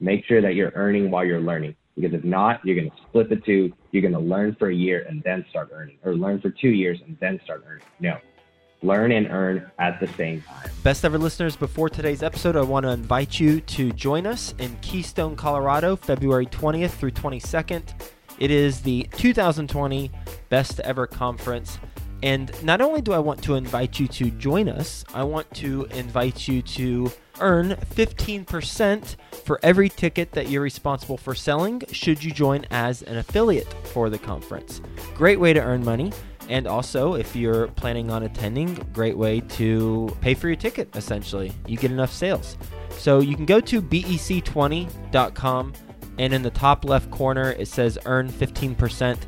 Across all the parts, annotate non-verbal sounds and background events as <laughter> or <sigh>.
make sure that you're earning while you're learning. Because if not, you're going to split the two. You're going to learn for a year and then start earning, or learn for two years and then start earning. No, learn and earn at the same time. Best ever listeners, before today's episode, I want to invite you to join us in Keystone, Colorado, February 20th through 22nd. It is the 2020 Best Ever Conference. And not only do I want to invite you to join us, I want to invite you to earn 15% for every ticket that you're responsible for selling should you join as an affiliate for the conference. Great way to earn money. And also, if you're planning on attending, great way to pay for your ticket, essentially. You get enough sales. So you can go to bec20.com, and in the top left corner, it says earn 15%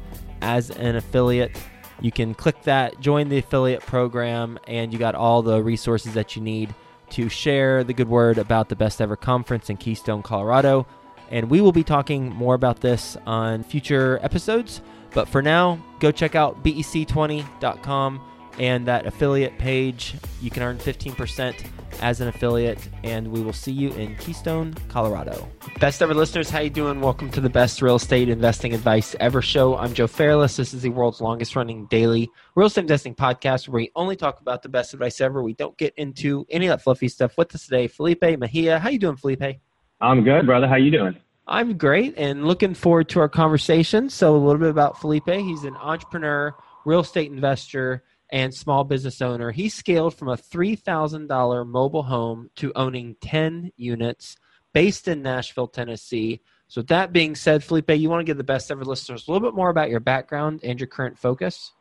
as an affiliate. You can click that, join the affiliate program, and you got all the resources that you need to share the good word about the best ever conference in Keystone, Colorado. And we will be talking more about this on future episodes. But for now, go check out bec20.com and that affiliate page. You can earn 15% as an affiliate, and we will see you in Keystone, Colorado. Best ever listeners, how you doing? Welcome to the best real estate investing advice ever show. I'm Joe Fairless. This is the world's longest running daily real estate investing podcast where we only talk about the best advice ever. We don't get into any of that fluffy stuff. With us today, Felipe Mejia. How you doing, Felipe? I'm good, brother. How you doing? I'm great and looking forward to our conversation. So, a little bit about Felipe. He's an entrepreneur, real estate investor, and small business owner. He scaled from a $3,000 mobile home to owning 10 units based in Nashville, Tennessee. So, that being said, Felipe, you want to give the best ever listeners a little bit more about your background and your current focus?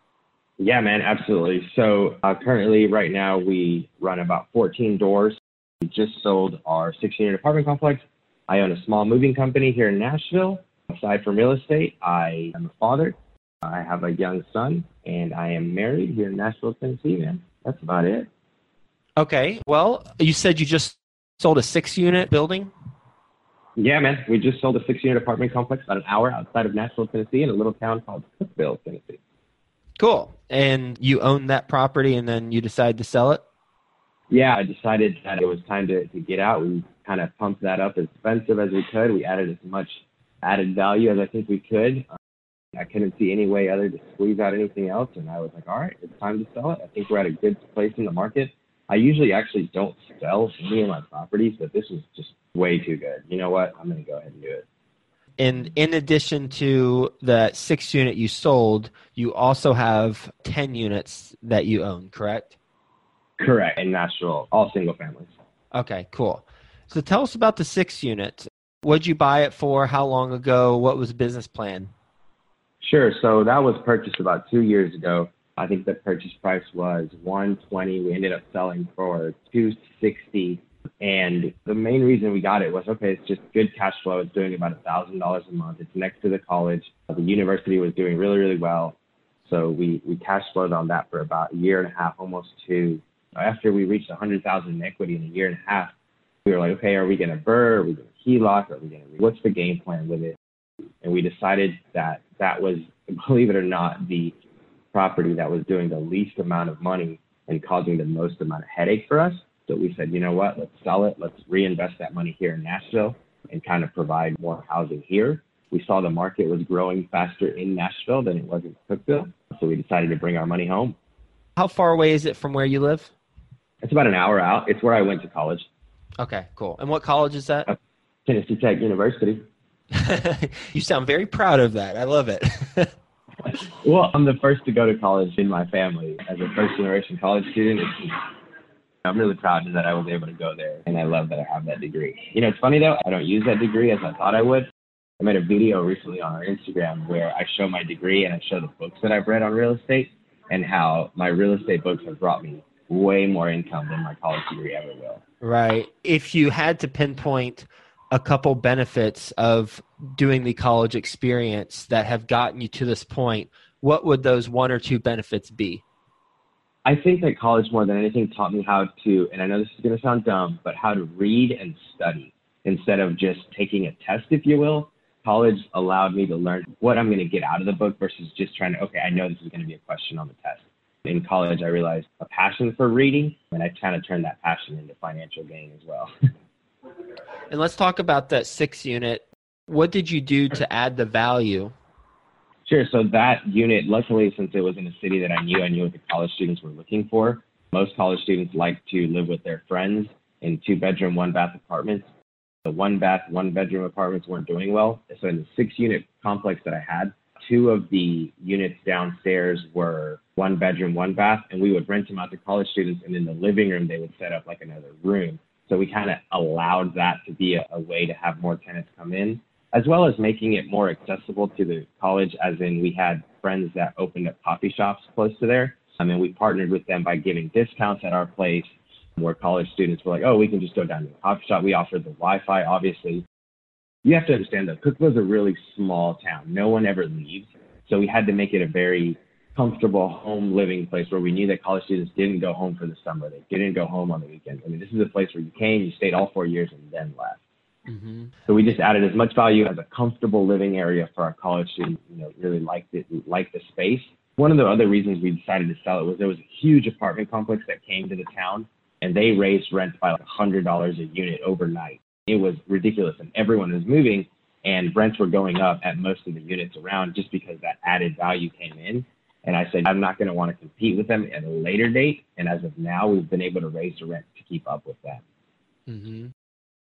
Yeah, man, absolutely. So, uh, currently, right now, we run about 14 doors. We just sold our 16 unit apartment complex I own a small moving company here in Nashville. Aside from real estate, I am a father. I have a young son, and I am married here in Nashville, Tennessee, man. That's about it. Okay. Well, you said you just sold a six unit building? Yeah, man. We just sold a six unit apartment complex about an hour outside of Nashville, Tennessee, in a little town called Cookeville, Tennessee. Cool. And you own that property and then you decide to sell it? Yeah, I decided that it was time to, to get out. We kind of pumped that up as expensive as we could. We added as much added value as I think we could. I couldn't see any way other to squeeze out anything else, and I was like, all right, it's time to sell it. I think we're at a good place in the market. I usually actually don't sell any of my properties, but this was just way too good. You know what? I'm going to go ahead and do it. And in addition to the six unit you sold, you also have 10 units that you own, correct? Correct. In Nashville, all single families. Okay, cool. So tell us about the six unit. What'd you buy it for? How long ago? What was the business plan? Sure. So that was purchased about two years ago. I think the purchase price was 120. We ended up selling for 260. And the main reason we got it was okay, it's just good cash flow. It's doing about a thousand dollars a month. It's next to the college. The university was doing really, really well. So we, we cash flowed on that for about a year and a half, almost two. After we reached 100,000 in equity in a year and a half, we were like, okay, are we going to BRRRR? Are we going to HELOC? Are we going to, what's the game plan with it? And we decided that that was, <laughs> believe it or not, the property that was doing the least amount of money and causing the most amount of headache for us. So we said, you know what, let's sell it. Let's reinvest that money here in Nashville and kind of provide more housing here. We saw the market was growing faster in Nashville than it was in Cookeville. So we decided to bring our money home. How far away is it from where you live? It's about an hour out. It's where I went to college. Okay, cool. And what college is that? Uh, Tennessee Tech University. <laughs> you sound very proud of that. I love it. <laughs> well, I'm the first to go to college in my family as a first generation college student. I'm really proud that I was able to go there, and I love that I have that degree. You know, it's funny though, I don't use that degree as I thought I would. I made a video recently on our Instagram where I show my degree and I show the books that I've read on real estate and how my real estate books have brought me way more income than my college degree ever will. Right. If you had to pinpoint a couple benefits of doing the college experience that have gotten you to this point, what would those one or two benefits be? I think that college more than anything taught me how to, and I know this is going to sound dumb, but how to read and study instead of just taking a test, if you will. College allowed me to learn what I'm going to get out of the book versus just trying to, okay, I know this is going to be a question on the test in college, I realized a passion for reading, and I kind of turned that passion into financial gain as well. <laughs> And let's talk about that six unit. What did you do to add the value? Sure. So that unit, luckily, since it was in a city that I knew, I knew what the college students were looking for. Most college students like to live with their friends in two bedroom, one bath apartments. The one bath, one bedroom apartments weren't doing well. So in the six unit complex that I had, two of the units downstairs were one bedroom, one bath, and we would rent them out to college students. And in the living room, they would set up like another room. So we kind of allowed that to be a, a way to have more tenants come in, as well as making it more accessible to the college, as in we had friends that opened up coffee shops close to there. I mean, we partnered with them by giving discounts at our place where college students were like, oh, we can just go down to the coffee shop. We offered the Wi Fi, obviously. You have to understand Cookeville is a really small town. No one ever leaves. So we had to make it a very comfortable home living place where we knew that college students didn't go home for the summer. They didn't go home on the weekends. I mean, this is a place where you came, you stayed all four years, and then left. Mm-hmm. So we just added as much value as a comfortable living area for our college students. You know, really liked it, liked the space. One of the other reasons we decided to sell it was there was a huge apartment complex that came to the town, and they raised rent by like hundred dollars a unit overnight. It was ridiculous, and everyone was moving, and rents were going up at most of the units around just because that added value came in. And I said, I'm not going to want to compete with them at a later date. And as of now, we've been able to raise the rent to keep up with that. Mm-hmm.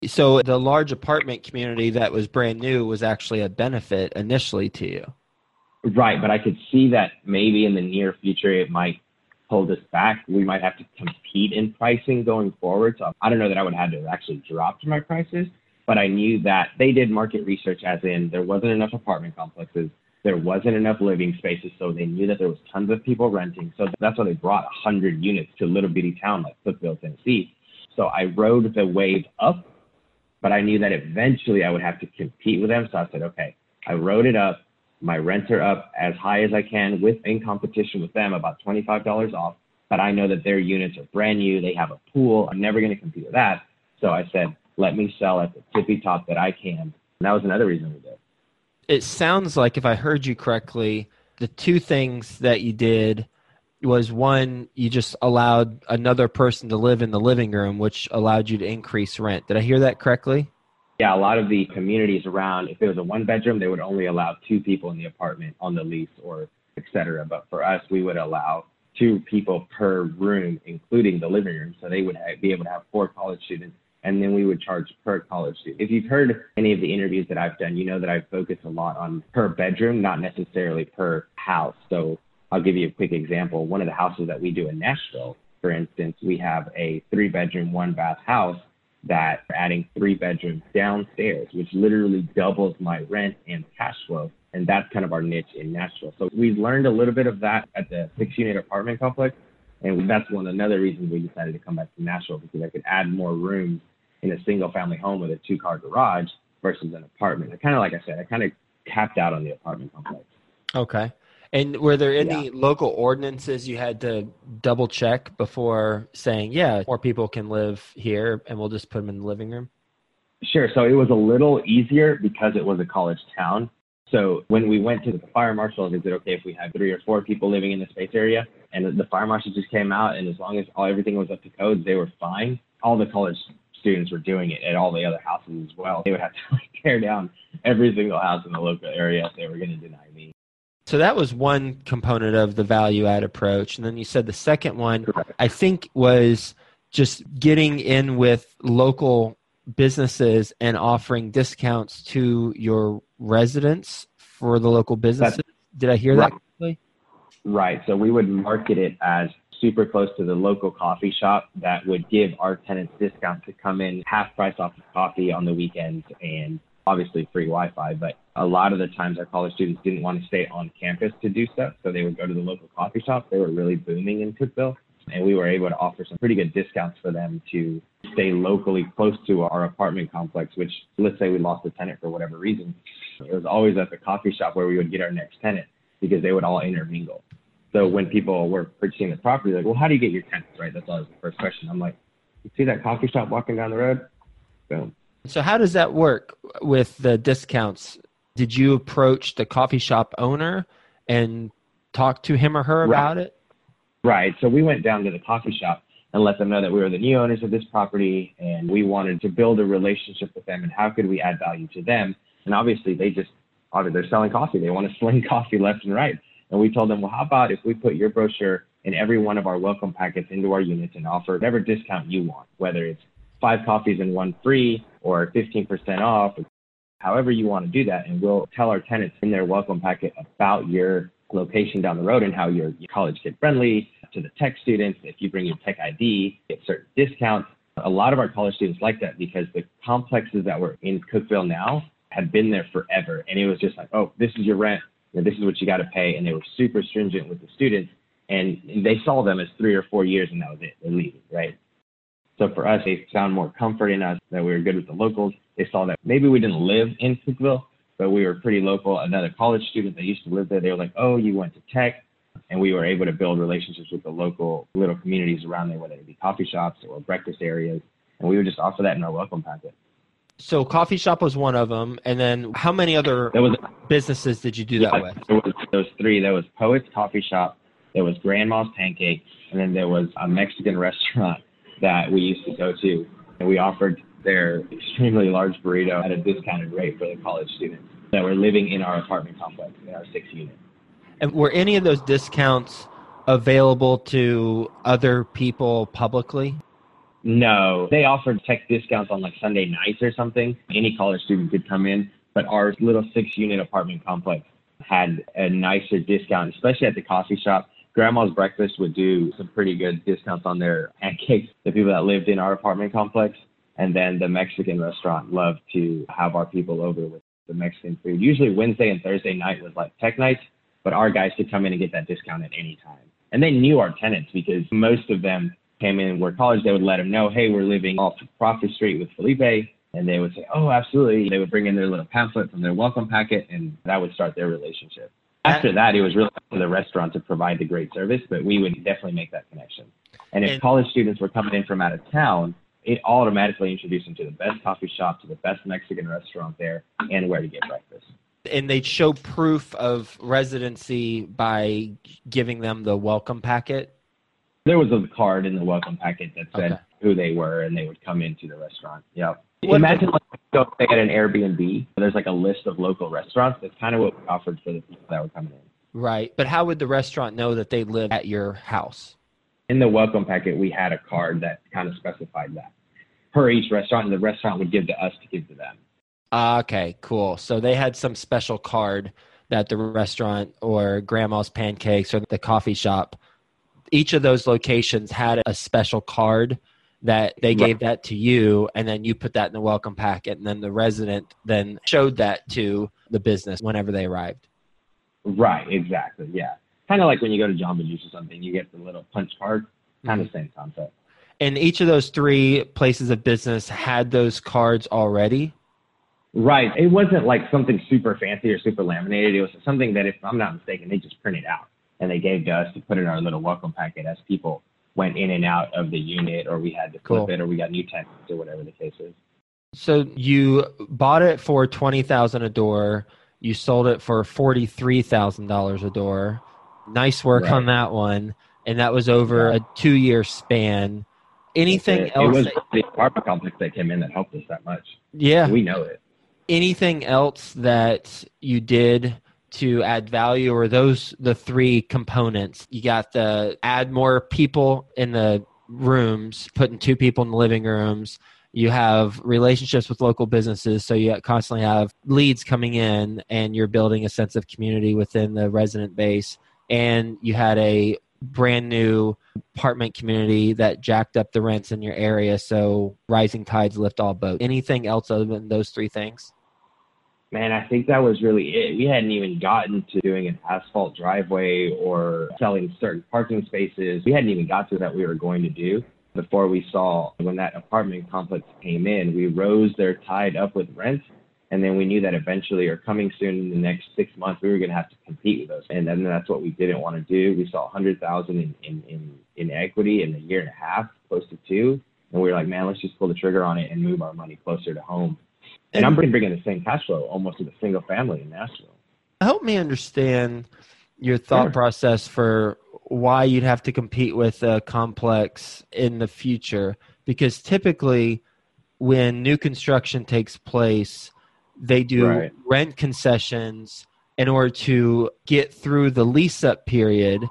So the large apartment community that was brand new was actually a benefit initially to you. Right. But I could see that maybe in the near future, it might hold us back. We might have to compete in pricing going forward. So I don't know that I would have to actually drop my prices, but I knew that they did market research as in there wasn't enough apartment complexes there wasn't enough living spaces, so they knew that there was tons of people renting. So that's why they brought 100 units to a little bitty town like Cookeville, Tennessee. So I rode the wave up, but I knew that eventually I would have to compete with them. So I said, okay, I rode it up. My rents are up as high as I can with in competition with them, about $25 off. But I know that their units are brand new. They have a pool. I'm never going to compete with that. So I said, let me sell at the tippy top that I can. And that was another reason we did it sounds like if I heard you correctly, the two things that you did was one, you just allowed another person to live in the living room, which allowed you to increase rent. Did I hear that correctly? Yeah, a lot of the communities around, if it was a one bedroom, they would only allow two people in the apartment on the lease or etc. But for us, we would allow two people per room, including the living room. So they would be able to have four college students and then we would charge per college student. If you've heard any of the interviews that I've done, you know that I focus a lot on per bedroom, not necessarily per house. So I'll give you a quick example. One of the houses that we do in Nashville, for instance, we have a three bedroom, one bath house that we're adding three bedrooms downstairs, which literally doubles my rent and cash flow. And that's kind of our niche in Nashville. So we've learned a little bit of that at the six unit apartment complex. And that's one another reason we decided to come back to Nashville because I could add more rooms in a single family home with a two car garage versus an apartment. I kind of, like I said, I kind of capped out on the apartment complex. Okay. And were there any yeah. local ordinances you had to double check before saying, yeah, more people can live here and we'll just put them in the living room? Sure. So it was a little easier because it was a college town. So when we went to the fire marshal, they said, okay, if we had three or four people living in the space area, and the fire marshal just came out, and as long as all everything was up to code, they were fine. All the college students were doing it at all the other houses as well. They would have to <laughs> like, tear down every single house in the local area if they were going to deny me. So that was one component of the value add approach. And then you said the second one, Correct. I think, was just getting in with local businesses and offering discounts to your residents for the local businesses. That's, Did I hear right. that correctly? Right. So we would market it as super close to the local coffee shop that would give our tenants discounts to come in half price off of coffee on the weekends and obviously free Wi-Fi. But a lot of the times our college students didn't want to stay on campus to do stuff, so they would go to the local coffee shop. They were really booming in Cookeville, and we were able to offer some pretty good discounts for them to stay locally close to our apartment complex. Which let's say we lost a tenant for whatever reason, it was always at the coffee shop where we would get our next tenant because they would all intermingle. So when people were purchasing the property, like, well, how do you get your tenants, right? That's always the first question. I'm like, you see that coffee shop walking down the road? Boom. So how does that work with the discounts? Did you approach the coffee shop owner and talk to him or her about it? Right. So we went down to the coffee shop and let them know that we were the new owners of this property and we wanted to build a relationship with them and how could we add value to them. And obviously they just, obviously they're selling coffee. They want to <laughs> sling coffee left and right. And we told them, well, how about if we put your brochure in every one of our welcome packets into our units and offer whatever discount you want, whether it's five coffees and one free or 15% off, however you want to do that. And we'll tell our tenants in their welcome packet about your location down the road and how you're college kid friendly to the tech students. If you bring your tech ID, get certain discounts. A lot of our college students like that because the complexes that were in Cookeville now had been there forever. And it was just like, oh, this is your rent. Know, this is what you got to pay. And they were super stringent with the students. And they saw them as three or four years and that was it. They're leaving, right? So for us, they found more comfort in us that we were good with the locals. They saw that maybe we didn't live in Cookeville, but we were pretty local. Another college student that used to live there, they were like, oh, you went to tech. And we were able to build relationships with the local little communities around there, whether it be coffee shops or breakfast areas. And we would just offer that in our welcome packet. So coffee shop was one of them, and then how many other was, businesses did you do yeah, that with? There was those three. There was Poets Coffee Shop, there was Grandma's Pancakes, and then there was a Mexican <laughs> restaurant that we used to go to, and we offered their extremely large burrito at a discounted rate for the college students that were living in our apartment complex in our six unit. And were any of those discounts available to other people publicly? No, they offered tech discounts on like Sunday nights or something. Any college student could come in, but our little six unit apartment complex had a nicer discount, especially at the coffee shop. Grandma's Breakfast would do some pretty good discounts on their pancakes. The people that lived in our apartment complex, and then the Mexican restaurant loved to have our people over with the Mexican food. Usually Wednesday and Thursday night was like tech nights, but our guys could come in and get that discount at any time. And they knew our tenants because most of them came in were college. They would let them know, hey, we're living off Crawford Street with Felipe. And they would say, oh, absolutely. They would bring in their little pamphlet from their welcome packet, and that would start their relationship. After that, it was really up to the restaurant to provide the great service, but we would definitely make that connection. And if college students were coming in from out of town, it automatically introduced them to the best coffee shop, to the best Mexican restaurant there, and where to get breakfast. And they'd show proof of residency by giving them the welcome packet. There was a card in the welcome packet that said okay. who they were, and they would come into the restaurant. Yeah. Imagine like go stay at an Airbnb. There's like a list of local restaurants. That's kind of what we offered for the people that were coming in. Right, but how would the restaurant know that they live at your house? In the welcome packet, we had a card that kind of specified that per each restaurant, and the restaurant would give to us to give to them. Uh, okay, cool. So they had some special card that the restaurant or Grandma's Pancakes or the coffee shop, each of those locations had a special card that they gave that to you and then you put that in the welcome packet and then the resident then showed that to the business whenever they arrived. Right, exactly. Yeah. Kind of like when you go to Jamba Juice or something, you get the little punch card, kind mm-hmm. of same concept. And each of those three places of business had those cards already. Right. It wasn't like something super fancy or super laminated. It was something that, if I'm not mistaken, they just printed out and they gave to us to put in our little welcome packet as people went in and out of the unit or we had to flip cool. it or we got new tenants or whatever the case is. So you bought it for twenty thousand a door. You sold it for forty three thousand dollars a door. Nice work right. on that one, and that was over yeah. a two year span. Anything it, else? It was that, the apartment complex that came in that helped us that much. Yeah, we know it. Anything else that you did to add value or those the three components you got the add more people in the rooms putting two people in the living rooms you have relationships with local businesses so you constantly have leads coming in and you're building a sense of community within the resident base and you had a brand new apartment community that jacked up the rents in your area so rising tides lift all boats anything else other than those three things man, I think that was really it. We hadn't even gotten to doing an asphalt driveway or selling certain parking spaces. We hadn't even got to that we were going to do before we saw when that apartment complex came in. We rose their tide up with rents. And then we knew that eventually or coming soon in the next six months, we were going to have to compete with those. And then that's what we didn't want to do. We saw 100000 in, in, in, in equity in a year and a half, close to two. And we were like, man, let's just pull the trigger on it and move our money closer to home and I'm bringing the same cash flow almost as a single family in Nashville. Help me understand your thought sure. process for why you'd have to compete with a complex in the future because typically when new construction takes place they do Right. rent concessions in order to get through the lease up period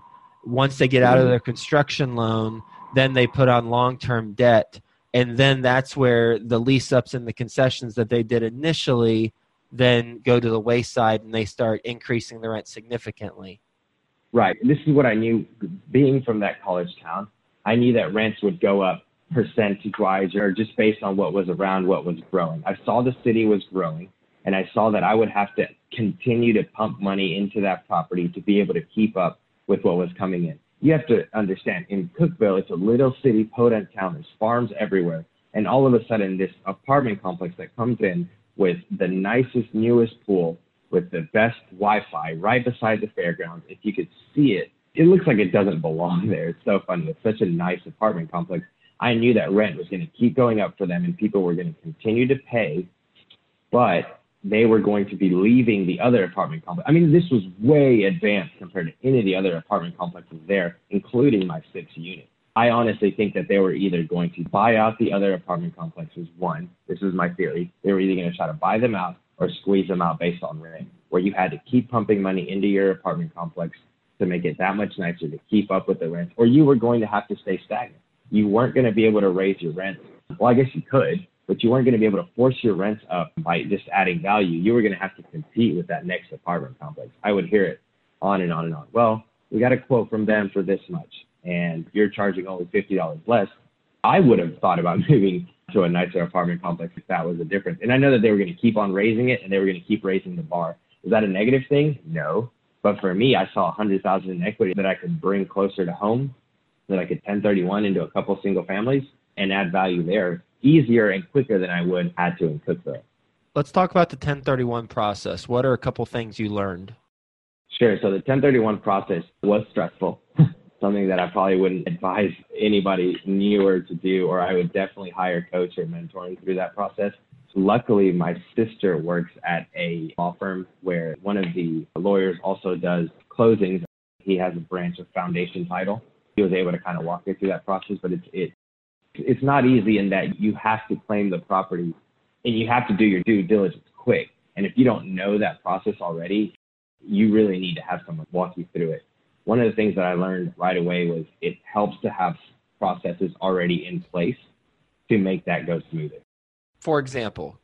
once they get out of Mhm. their construction loan then they put on long-term debt and then that's where the lease ups and the concessions that they did initially then go to the wayside and they start increasing the rent significantly Right. This is what I knew being from that college town. I knew that rents would go up percentage wise or just based on what was around what was growing. I saw the city was growing and I saw that I would have to continue to pump money into that property to be able to keep up with what was coming in. You have to understand in Cookeville, it's a little city, podunk town. There's farms everywhere. And all of a sudden, this apartment complex that comes in with the nicest, newest pool, with the best Wi-Fi right beside the fairgrounds. If you could see it, it looks like it doesn't belong <laughs> there. It's so funny. It's such a nice apartment complex. I knew that rent was going to keep going up for them, and people were going to continue to pay, but they were going to be leaving the other apartment complex. I mean, this was way advanced compared to any of the other apartment complexes there, including my six unit. I honestly think that they were either going to buy out the other apartment complexes. One, this is my theory. They were either going to try to buy them out or squeeze them out based on rent, where you had to keep pumping money into your apartment complex to make it that much nicer to keep up with the rent, or you were going to have to stay stagnant. You weren't going to be able to raise your rent. Well, I guess you could, but you weren't going to be able to force your rents up by just adding value. You were going to have to compete with that next apartment complex. I would hear it on and on and on. Well, we got a quote from them for this much, and you're charging only $50 less. I would have thought about <laughs> moving to a nicer apartment complex if that was the difference. And I know that they were going to keep on raising it and they were going to keep raising the bar. Is that a negative thing? No. But for me, I saw 100,000 in equity that I could bring closer to home, that I could 1031 into a couple single families and add value there easier and quicker than I would had to in Cookeville. Let's talk about the 1031 process. What are a couple things you learned? Sure. So the 1031 process was stressful, <laughs> something that I probably wouldn't advise anybody newer to do, or I would definitely hire a coach or mentoring through that process. Luckily, my sister works at a law firm where one of the lawyers also does closings. He has a branch of foundation title. He was able to kind of walk me through that process, but it's it it's not easy in that you have to claim the property and you have to do your due diligence quick. And if you don't know that process already, you really need to have someone walk you through it. One of the things that I learned right away was it helps to have processes already in place to make that go smoother. For example,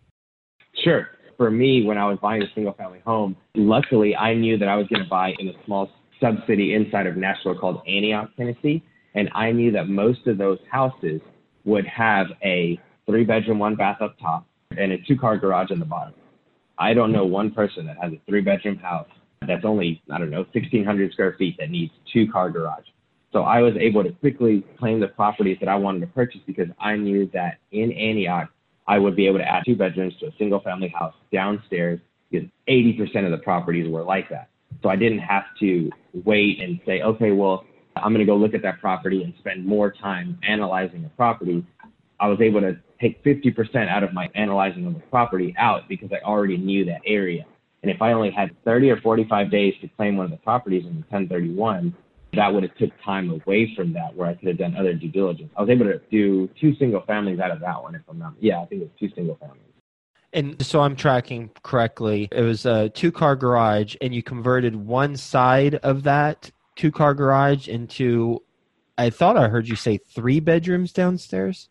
Sure. For me, when I was buying a single family home, luckily I knew that I was going to buy in a small sub city inside of Nashville called Antioch, Tennessee. And I knew that most of those houses would have a three bedroom, one bath up top and a two car garage in the bottom. I don't know one person that has a three bedroom house that's only, I don't know, 1,600 square feet that needs two car garage. So I was able to quickly claim the properties that I wanted to purchase because I knew that in Antioch, I would be able to add two bedrooms to a single family house downstairs because 80% of the properties were like that. So I didn't have to wait and say, okay, well, I'm going to go look at that property and spend more time analyzing the property. I was able to take 50% out of my analyzing of the property out because I already knew that area. And if I only had 30 or 45 days to claim one of the properties in the 1031, that would have took time away from that where I could have done other due diligence. I was able to do two single families out of that one, if I'm not, yeah, I think it was two single families. and so I'm tracking correctly. It was a two car garage, and you converted one side of that two car garage into, I thought I heard you say three bedrooms downstairs.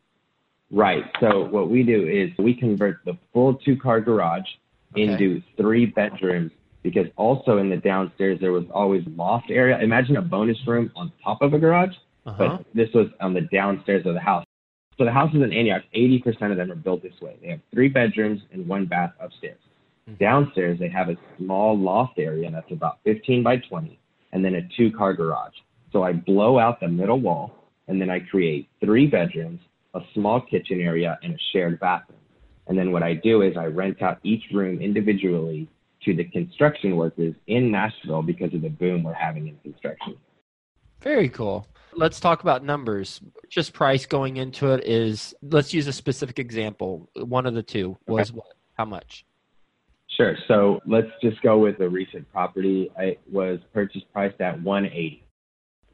Right. So what we do is we convert the full two car garage Okay. into three bedrooms because also in the downstairs there was always loft area. Imagine a bonus room on top of a garage, Uh-huh. but this was on the downstairs of the house. So the houses in Antioch, 80% of them are built this way. They have three bedrooms and one bath upstairs. Mhm. Downstairs, they have a small loft area that's about 15 by 20 and then a two car garage. So I blow out the middle wall and then I create three bedrooms, a small kitchen area, and a shared bathroom. And then what I do is I rent out each room individually to the construction workers in Nashville because of the boom we're having in construction. Very cool. Let's talk about numbers. Just price going into it is, let's use a specific example. One of the two was what? How much? Sure. So let's just go with the recent property. It was purchase priced at 180.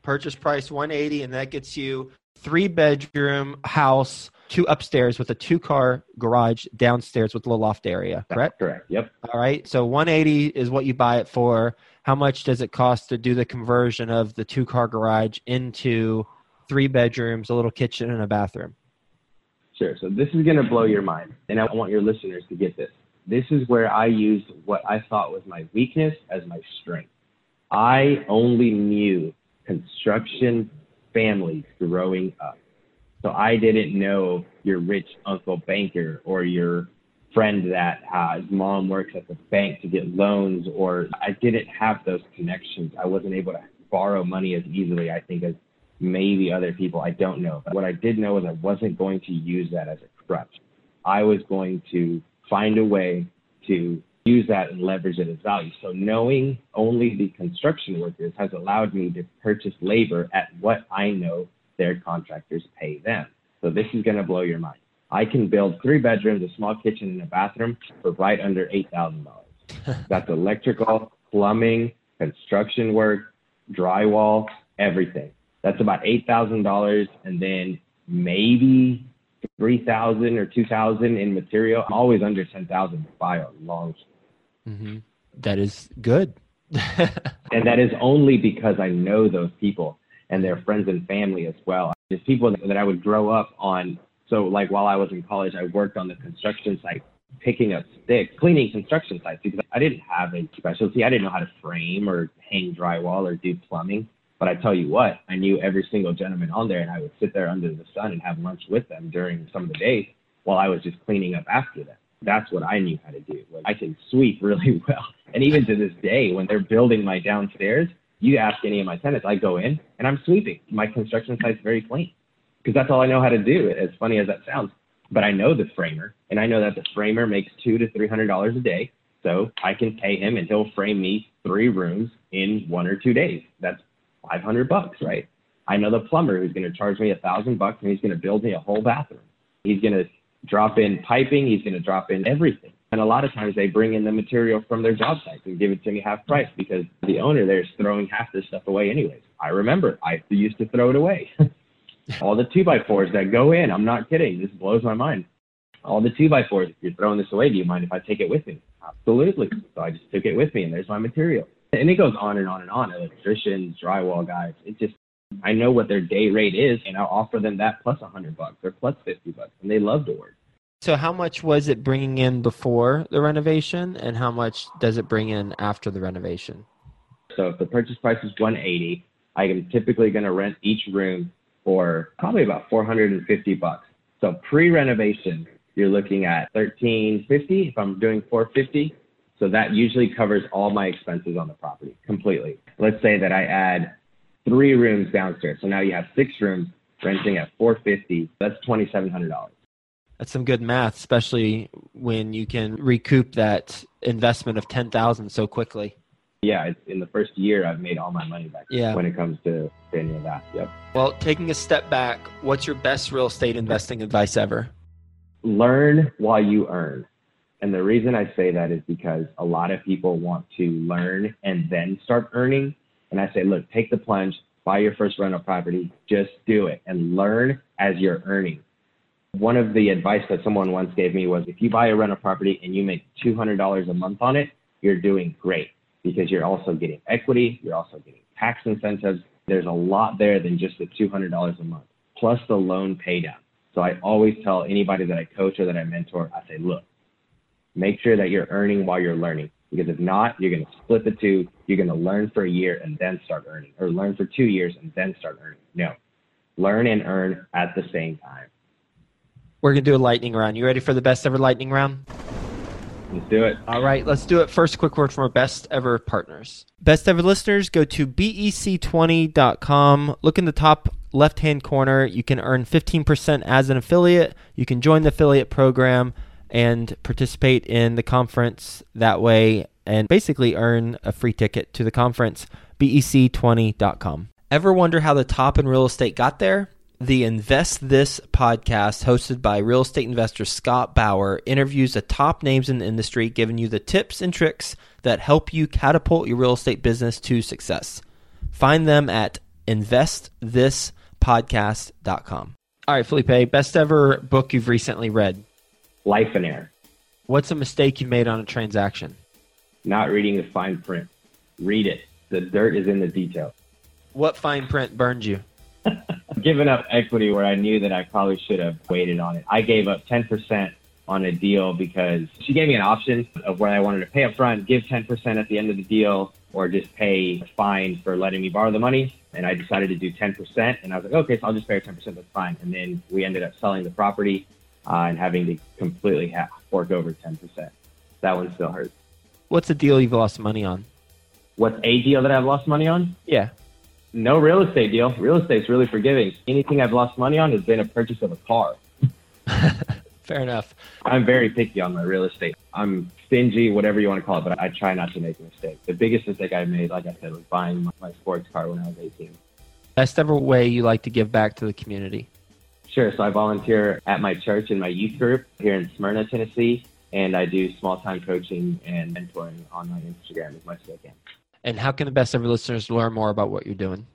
purchase price 180 and that gets you three bedroom house, two upstairs with a two car garage downstairs with a little loft area, correct? That's correct. Yep. All right. So 180 is what you buy it for. How much does it cost to do the conversion of the two car garage into three bedrooms, a little kitchen and a bathroom? Sure. So this is going to blow your mind, and I want your listeners to get this. This is where I used what I thought was my weakness as my strength. I only knew construction families growing up. So I didn't know your rich uncle banker or your friend that uh, his mom works at the bank to get loans, or I didn't have those connections. I wasn't able to borrow money as easily, I think, as maybe other people. I don't know. But what I did know is I wasn't going to use that as a crutch. I was going to find a way to use that and leverage it as value. So knowing only the construction workers has allowed me to purchase labor at what I know their contractors pay them. So this is going to blow your mind. I can build three bedrooms, a small kitchen, and a bathroom for right under eight thousand dollars. <laughs> That's electrical, plumbing, construction work, drywall, everything. That's about eight thousand dollars, and then maybe three thousand or two thousand in material. I'm always under ten thousand by a long. Mm-hmm. That is good. <laughs> and that is only because I know those people and their friends and family as well. Just people that I would grow up on. So, like while I was in college, I worked on the construction site, picking up sticks, cleaning construction sites because I didn't have a specialty. I didn't know how to frame or hang drywall or do plumbing. But I tell you what, I knew every single gentleman on there, and I would sit there under the sun and have lunch with them during some of the days while I was just cleaning up after them. That's what I knew how to do. I can sweep <laughs> really well. And even to this day, when they're building my downstairs, you ask any of my tenants, I go in and I'm sweeping. My construction site's very clean because that's all I know how to do. As funny as that sounds, but I know the framer, and I know that the framer makes two to three hundred dollars a day. So I can pay him, and he'll frame me three rooms in one or two days. That's 500 bucks, right? I know the plumber who's going to charge me a thousand bucks and he's going to build me a whole bathroom. He's going to drop in piping. He's going to drop in everything. And a lot of times they bring in the material from their job sites and give it to me half price because the owner there is throwing half this stuff away anyways. I remember I used to throw it away. <laughs> All the two by fours that go in, I'm not kidding. This blows my mind. All the two by fours, if you're throwing this away, do you mind if I take it with me? Absolutely. So I just took it with me and there's my material and it goes on and on and on. Electricians, drywall guys, it just I know what their day rate is, and I'll offer them that plus a hundred bucks or plus fifty bucks, and they love to work. So, how much was it bringing in before the renovation, and how much does it bring in after the renovation? So, if the purchase price is one eighty, I am typically going to rent each room for probably about four hundred and fifty bucks. So, pre-renovation, you're looking at thirteen fifty. If I'm doing four fifty, so that usually covers all my expenses on the property completely. Let's say that I add three rooms downstairs. So now you have six rooms renting at 450. That's $2,700. That's some good math, especially when you can recoup that investment of 10,000 so quickly. Yeah, in the first year, I've made all my money back. Yeah. When it comes to paying that, yep. Well, taking a step back, what's your best real estate investing advice ever? Learn while you earn. And the reason I say that is because a lot of people want to learn and then start earning. And I say, look, take the plunge, buy your first rental property, just do it and learn as you're earning. One of the advice that someone once gave me was if you buy a rental property and you make $200 a month on it, you're doing great because you're also getting equity, you're also getting tax incentives. There's a lot there than just the $200 a month, plus the loan paydown. So I always tell anybody that I coach or that I mentor, I say, look, make sure that you're earning while you're learning. Because if not, you're going to split the two. You're going to learn for a year and then start earning, or learn for two years and then start earning. No, learn and earn at the same time. We're going to do a lightning round. You ready for the best ever lightning round? Let's do it. All right, let's do it. First, quick word from our best ever partners. Best ever listeners, go to bec20.com. Look in the top left hand corner. You can earn 15% as an affiliate. You can join the affiliate program and participate in the conference that way and basically earn a free ticket to the conference. BEC20.com. Ever wonder how the top in real estate got there? The Invest This podcast, hosted by real estate investor Scott Bauer, interviews the top names in the industry, giving you the tips and tricks that help you catapult your real estate business to success. Find them at investthispodcast.com. All right, Felipe, best ever book you've recently read? Life and Air. What's a mistake you made on a transaction? Not reading the fine print. Read it. The dirt is in the detail. What fine print burned you? <laughs> Giving up equity where I knew that I probably should have waited on it. I gave up 10% on a deal because she gave me an option of where I wanted to pay up front, give 10% at the end of the deal, or just pay a fine for letting me borrow the money. And I decided to do 10%. And I was like, okay, so I'll just pay her 10%. That's fine. And then we ended up selling the property uh, and having to completely ha- fork over 10%. That one still hurts. What's a deal you've lost money on? What's a deal that I've lost money on? Yeah. No real estate deal. Real estate's really forgiving. Anything I've lost money on has been a purchase of a car. <laughs> Fair enough. I'm very picky on my real estate. I'm stingy, whatever you want to call it, but I try not to make a mistake. The biggest mistake I made, like I said, was buying my sports car when I was 18. Best ever way you like to give back to the community? Sure. So I volunteer at my church in my youth group here in Smyrna, Tennessee, and I do small time coaching and mentoring on my Instagram as much as I can. And how can the best ever listeners learn more about what you're doing?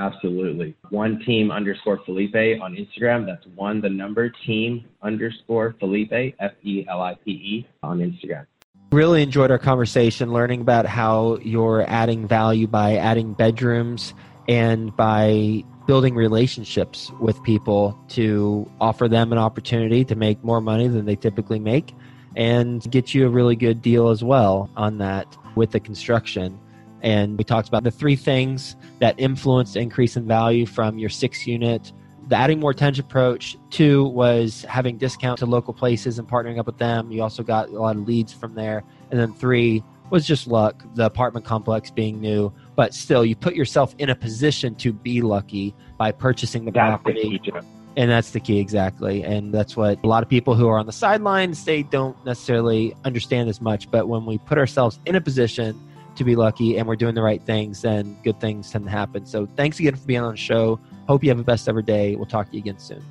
Absolutely. One team underscore Felipe on Instagram. That's one, the number team underscore Felipe, F E L I P E, on Instagram. Really enjoyed our conversation, learning about how you're adding value by adding bedrooms and by building relationships with people to offer them an opportunity to make more money than they typically make and get you a really good deal as well on that with the construction. And we talked about the three things that influenced increase in value from your six unit. The adding more tension approach. Two was having discount to local places and partnering up with them. You also got a lot of leads from there. And then three was just luck, the apartment complex being new. But still, you put yourself in a position to be lucky by purchasing the That's the property. key, And that's the key, exactly. And that's what a lot of people who are on the sidelines, they don't necessarily understand as much. But when we put ourselves in a position to be lucky and we're doing the right things, then good things tend to happen. So thanks again for being on the show. Hope you have a best ever day. We'll talk to you again soon.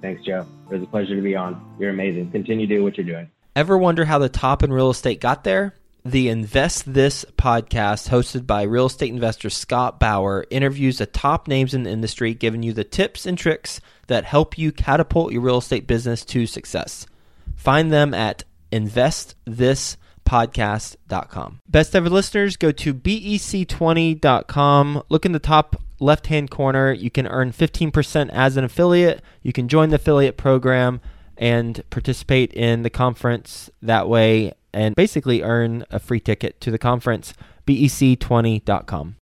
Thanks, Joe. It was a pleasure to be on. You're amazing. Continue to do what you're doing. Ever wonder how the top in real estate got there? The Invest This podcast, hosted by real estate investor Scott Bauer, interviews the top names in the industry, giving you the tips and tricks that help you catapult your real estate business to success. Find them at investthispodcast.com. Best ever listeners, go to bec20.com. Look in the top left hand corner. You can earn 15% as an affiliate. You can join the affiliate program and participate in the conference that way and basically earn a free ticket to the conference. bec20.com.